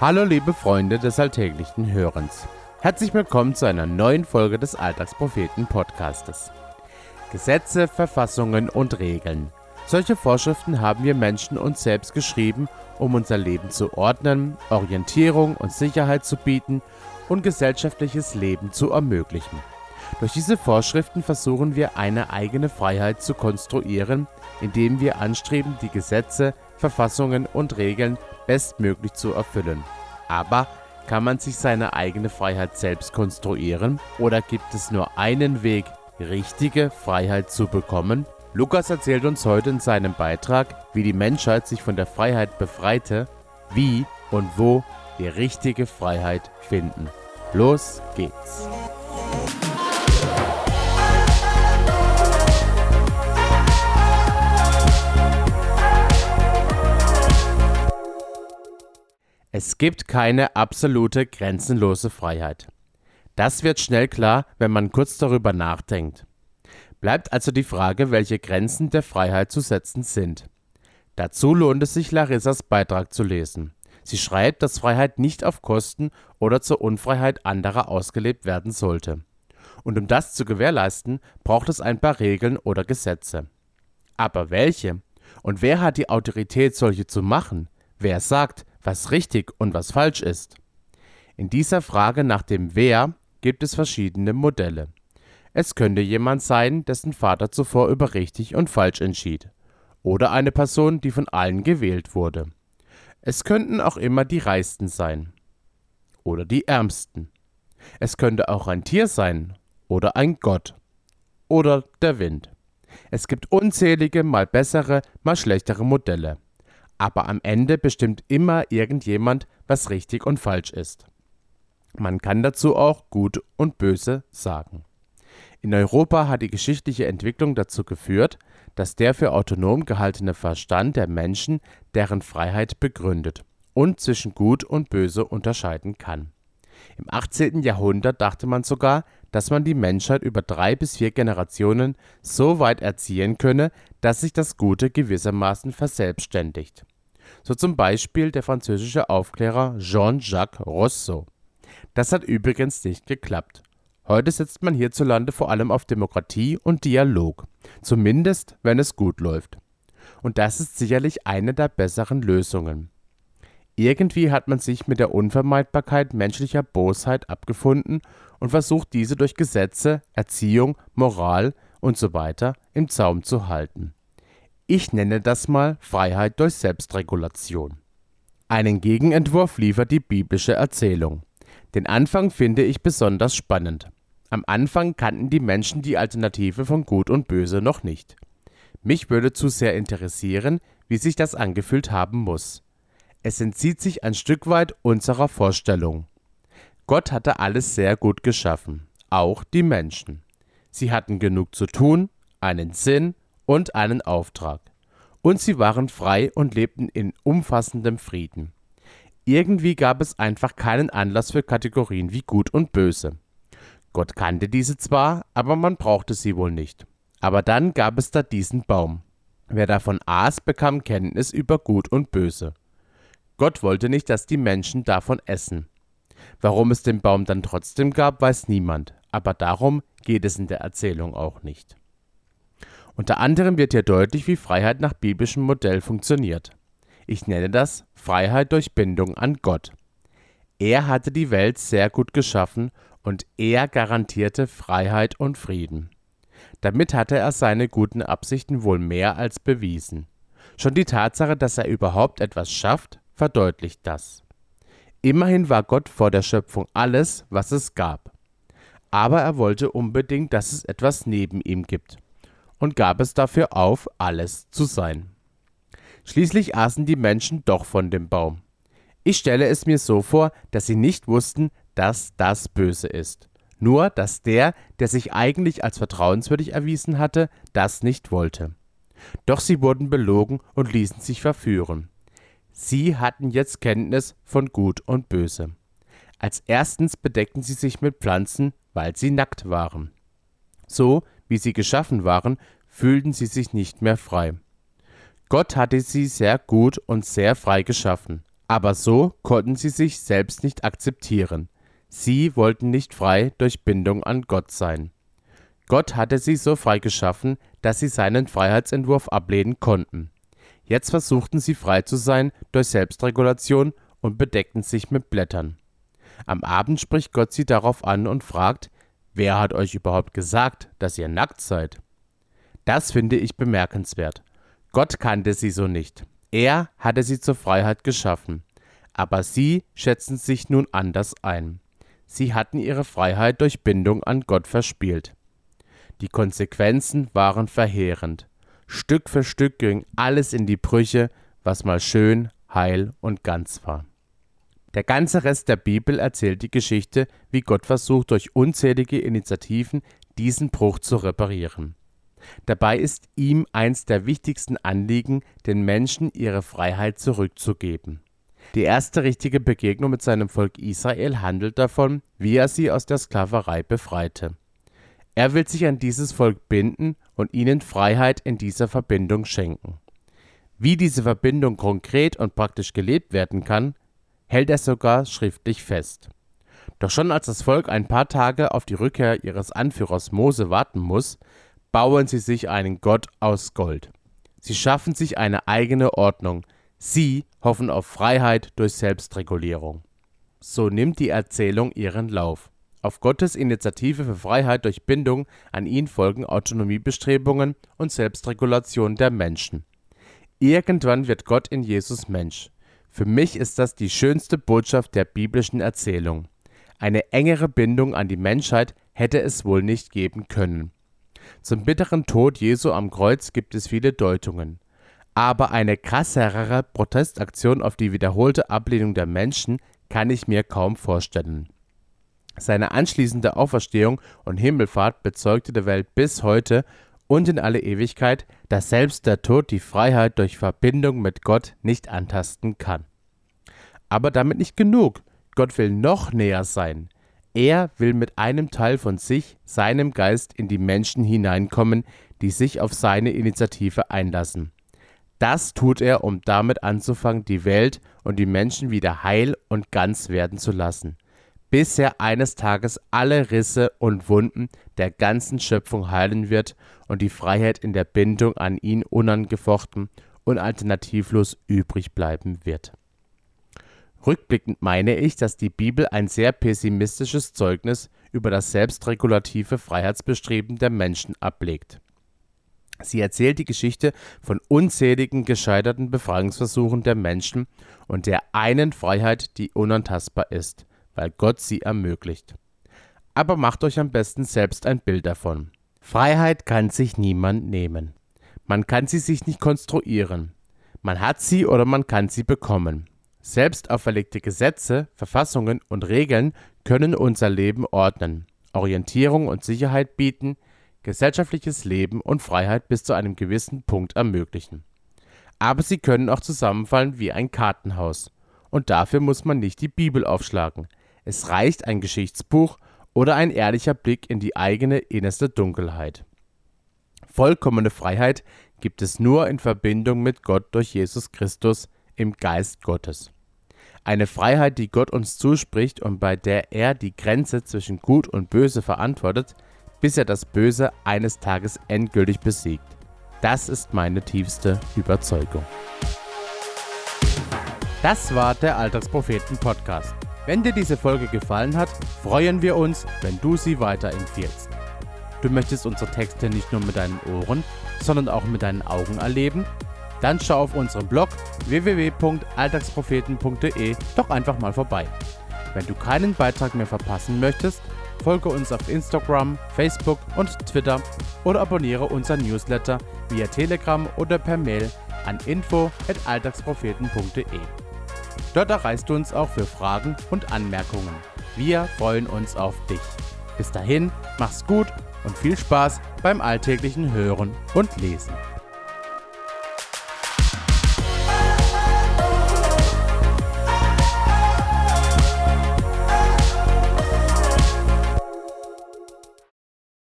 Hallo liebe Freunde des alltäglichen Hörens. Herzlich willkommen zu einer neuen Folge des Alltagspropheten Podcastes. Gesetze, Verfassungen und Regeln. Solche Vorschriften haben wir Menschen uns selbst geschrieben, um unser Leben zu ordnen, Orientierung und Sicherheit zu bieten und gesellschaftliches Leben zu ermöglichen. Durch diese Vorschriften versuchen wir eine eigene Freiheit zu konstruieren, indem wir anstreben, die Gesetze, Verfassungen und Regeln bestmöglich zu erfüllen. Aber kann man sich seine eigene Freiheit selbst konstruieren oder gibt es nur einen Weg, richtige Freiheit zu bekommen? Lukas erzählt uns heute in seinem Beitrag, wie die Menschheit sich von der Freiheit befreite, wie und wo wir richtige Freiheit finden. Los geht's! Es gibt keine absolute grenzenlose Freiheit. Das wird schnell klar, wenn man kurz darüber nachdenkt. Bleibt also die Frage, welche Grenzen der Freiheit zu setzen sind. Dazu lohnt es sich, Larissas Beitrag zu lesen. Sie schreibt, dass Freiheit nicht auf Kosten oder zur Unfreiheit anderer ausgelebt werden sollte. Und um das zu gewährleisten, braucht es ein paar Regeln oder Gesetze. Aber welche? Und wer hat die Autorität, solche zu machen? Wer sagt, was richtig und was falsch ist. In dieser Frage nach dem Wer gibt es verschiedene Modelle. Es könnte jemand sein, dessen Vater zuvor über richtig und falsch entschied. Oder eine Person, die von allen gewählt wurde. Es könnten auch immer die Reichsten sein. Oder die Ärmsten. Es könnte auch ein Tier sein. Oder ein Gott. Oder der Wind. Es gibt unzählige, mal bessere, mal schlechtere Modelle aber am Ende bestimmt immer irgendjemand, was richtig und falsch ist. Man kann dazu auch gut und böse sagen. In Europa hat die geschichtliche Entwicklung dazu geführt, dass der für autonom gehaltene Verstand der Menschen deren Freiheit begründet und zwischen gut und böse unterscheiden kann. Im 18. Jahrhundert dachte man sogar, dass man die Menschheit über drei bis vier Generationen so weit erziehen könne, dass sich das Gute gewissermaßen verselbstständigt so zum Beispiel der französische Aufklärer Jean-Jacques Rousseau. Das hat übrigens nicht geklappt. Heute setzt man hierzulande vor allem auf Demokratie und Dialog, zumindest wenn es gut läuft. Und das ist sicherlich eine der besseren Lösungen. Irgendwie hat man sich mit der Unvermeidbarkeit menschlicher Bosheit abgefunden und versucht diese durch Gesetze, Erziehung, Moral usw. So im Zaum zu halten. Ich nenne das mal Freiheit durch Selbstregulation. Einen Gegenentwurf liefert die biblische Erzählung. Den Anfang finde ich besonders spannend. Am Anfang kannten die Menschen die Alternative von Gut und Böse noch nicht. Mich würde zu sehr interessieren, wie sich das angefühlt haben muss. Es entzieht sich ein Stück weit unserer Vorstellung. Gott hatte alles sehr gut geschaffen, auch die Menschen. Sie hatten genug zu tun, einen Sinn und einen Auftrag. Und sie waren frei und lebten in umfassendem Frieden. Irgendwie gab es einfach keinen Anlass für Kategorien wie gut und böse. Gott kannte diese zwar, aber man brauchte sie wohl nicht. Aber dann gab es da diesen Baum. Wer davon aß, bekam Kenntnis über Gut und Böse. Gott wollte nicht, dass die Menschen davon essen. Warum es den Baum dann trotzdem gab, weiß niemand, aber darum geht es in der Erzählung auch nicht. Unter anderem wird hier deutlich, wie Freiheit nach biblischem Modell funktioniert. Ich nenne das Freiheit durch Bindung an Gott. Er hatte die Welt sehr gut geschaffen und er garantierte Freiheit und Frieden. Damit hatte er seine guten Absichten wohl mehr als bewiesen. Schon die Tatsache, dass er überhaupt etwas schafft, verdeutlicht das. Immerhin war Gott vor der Schöpfung alles, was es gab. Aber er wollte unbedingt, dass es etwas neben ihm gibt und gab es dafür auf, alles zu sein. Schließlich aßen die Menschen doch von dem Baum. Ich stelle es mir so vor, dass sie nicht wussten, dass das böse ist. Nur, dass der, der sich eigentlich als vertrauenswürdig erwiesen hatte, das nicht wollte. Doch sie wurden belogen und ließen sich verführen. Sie hatten jetzt Kenntnis von Gut und Böse. Als erstens bedeckten sie sich mit Pflanzen, weil sie nackt waren. So wie sie geschaffen waren, fühlten sie sich nicht mehr frei. Gott hatte sie sehr gut und sehr frei geschaffen, Aber so konnten sie sich selbst nicht akzeptieren. Sie wollten nicht frei durch Bindung an Gott sein. Gott hatte sie so frei geschaffen, dass sie seinen Freiheitsentwurf ablehnen konnten. Jetzt versuchten sie frei zu sein durch Selbstregulation und bedeckten sich mit Blättern. Am Abend spricht Gott sie darauf an und fragt, wer hat euch überhaupt gesagt, dass ihr nackt seid? Das finde ich bemerkenswert. Gott kannte sie so nicht. Er hatte sie zur Freiheit geschaffen. Aber sie schätzen sich nun anders ein. Sie hatten ihre Freiheit durch Bindung an Gott verspielt. Die Konsequenzen waren verheerend. Stück für Stück ging alles in die Brüche, was mal schön, heil und ganz war. Der ganze Rest der Bibel erzählt die Geschichte, wie Gott versucht, durch unzählige Initiativen diesen Bruch zu reparieren. Dabei ist ihm eins der wichtigsten Anliegen, den Menschen ihre Freiheit zurückzugeben. Die erste richtige Begegnung mit seinem Volk Israel handelt davon, wie er sie aus der Sklaverei befreite. Er will sich an dieses Volk binden und ihnen Freiheit in dieser Verbindung schenken. Wie diese Verbindung konkret und praktisch gelebt werden kann, hält er sogar schriftlich fest. Doch schon als das Volk ein paar Tage auf die Rückkehr ihres Anführers Mose warten muss, bauen sie sich einen Gott aus Gold. Sie schaffen sich eine eigene Ordnung. Sie hoffen auf Freiheit durch Selbstregulierung. So nimmt die Erzählung ihren Lauf. Auf Gottes Initiative für Freiheit durch Bindung an ihn folgen Autonomiebestrebungen und Selbstregulation der Menschen. Irgendwann wird Gott in Jesus Mensch. Für mich ist das die schönste Botschaft der biblischen Erzählung. Eine engere Bindung an die Menschheit hätte es wohl nicht geben können. Zum bitteren Tod Jesu am Kreuz gibt es viele Deutungen. Aber eine krasserere Protestaktion auf die wiederholte Ablehnung der Menschen kann ich mir kaum vorstellen. Seine anschließende Auferstehung und Himmelfahrt bezeugte der Welt bis heute und in alle Ewigkeit, dass selbst der Tod die Freiheit durch Verbindung mit Gott nicht antasten kann. Aber damit nicht genug. Gott will noch näher sein. Er will mit einem Teil von sich, seinem Geist, in die Menschen hineinkommen, die sich auf seine Initiative einlassen. Das tut er, um damit anzufangen, die Welt und die Menschen wieder heil und ganz werden zu lassen, bis er eines Tages alle Risse und Wunden der ganzen Schöpfung heilen wird und die Freiheit in der Bindung an ihn unangefochten und alternativlos übrig bleiben wird. Rückblickend meine ich, dass die Bibel ein sehr pessimistisches Zeugnis über das selbstregulative Freiheitsbestreben der Menschen ablegt. Sie erzählt die Geschichte von unzähligen gescheiterten Befreiungsversuchen der Menschen und der einen Freiheit, die unantastbar ist, weil Gott sie ermöglicht. Aber macht euch am besten selbst ein Bild davon. Freiheit kann sich niemand nehmen. Man kann sie sich nicht konstruieren. Man hat sie oder man kann sie bekommen. Selbst auferlegte Gesetze, Verfassungen und Regeln können unser Leben ordnen, Orientierung und Sicherheit bieten, gesellschaftliches Leben und Freiheit bis zu einem gewissen Punkt ermöglichen. Aber sie können auch zusammenfallen wie ein Kartenhaus. Und dafür muss man nicht die Bibel aufschlagen. Es reicht ein Geschichtsbuch oder ein ehrlicher Blick in die eigene innerste Dunkelheit. Vollkommene Freiheit gibt es nur in Verbindung mit Gott durch Jesus Christus, im Geist Gottes. Eine Freiheit, die Gott uns zuspricht und bei der er die Grenze zwischen Gut und Böse verantwortet, bis er das Böse eines Tages endgültig besiegt. Das ist meine tiefste Überzeugung. Das war der Alltagspropheten Podcast. Wenn dir diese Folge gefallen hat, freuen wir uns, wenn du sie weiterempfiehlst. Du möchtest unsere Texte nicht nur mit deinen Ohren, sondern auch mit deinen Augen erleben? Dann schau auf unserem Blog www.alltagspropheten.de doch einfach mal vorbei. Wenn du keinen Beitrag mehr verpassen möchtest, folge uns auf Instagram, Facebook und Twitter oder abonniere unseren Newsletter via Telegram oder per Mail an info@alltagspropheten.de. Dort erreichst du uns auch für Fragen und Anmerkungen. Wir freuen uns auf dich. Bis dahin, mach's gut und viel Spaß beim alltäglichen Hören und Lesen.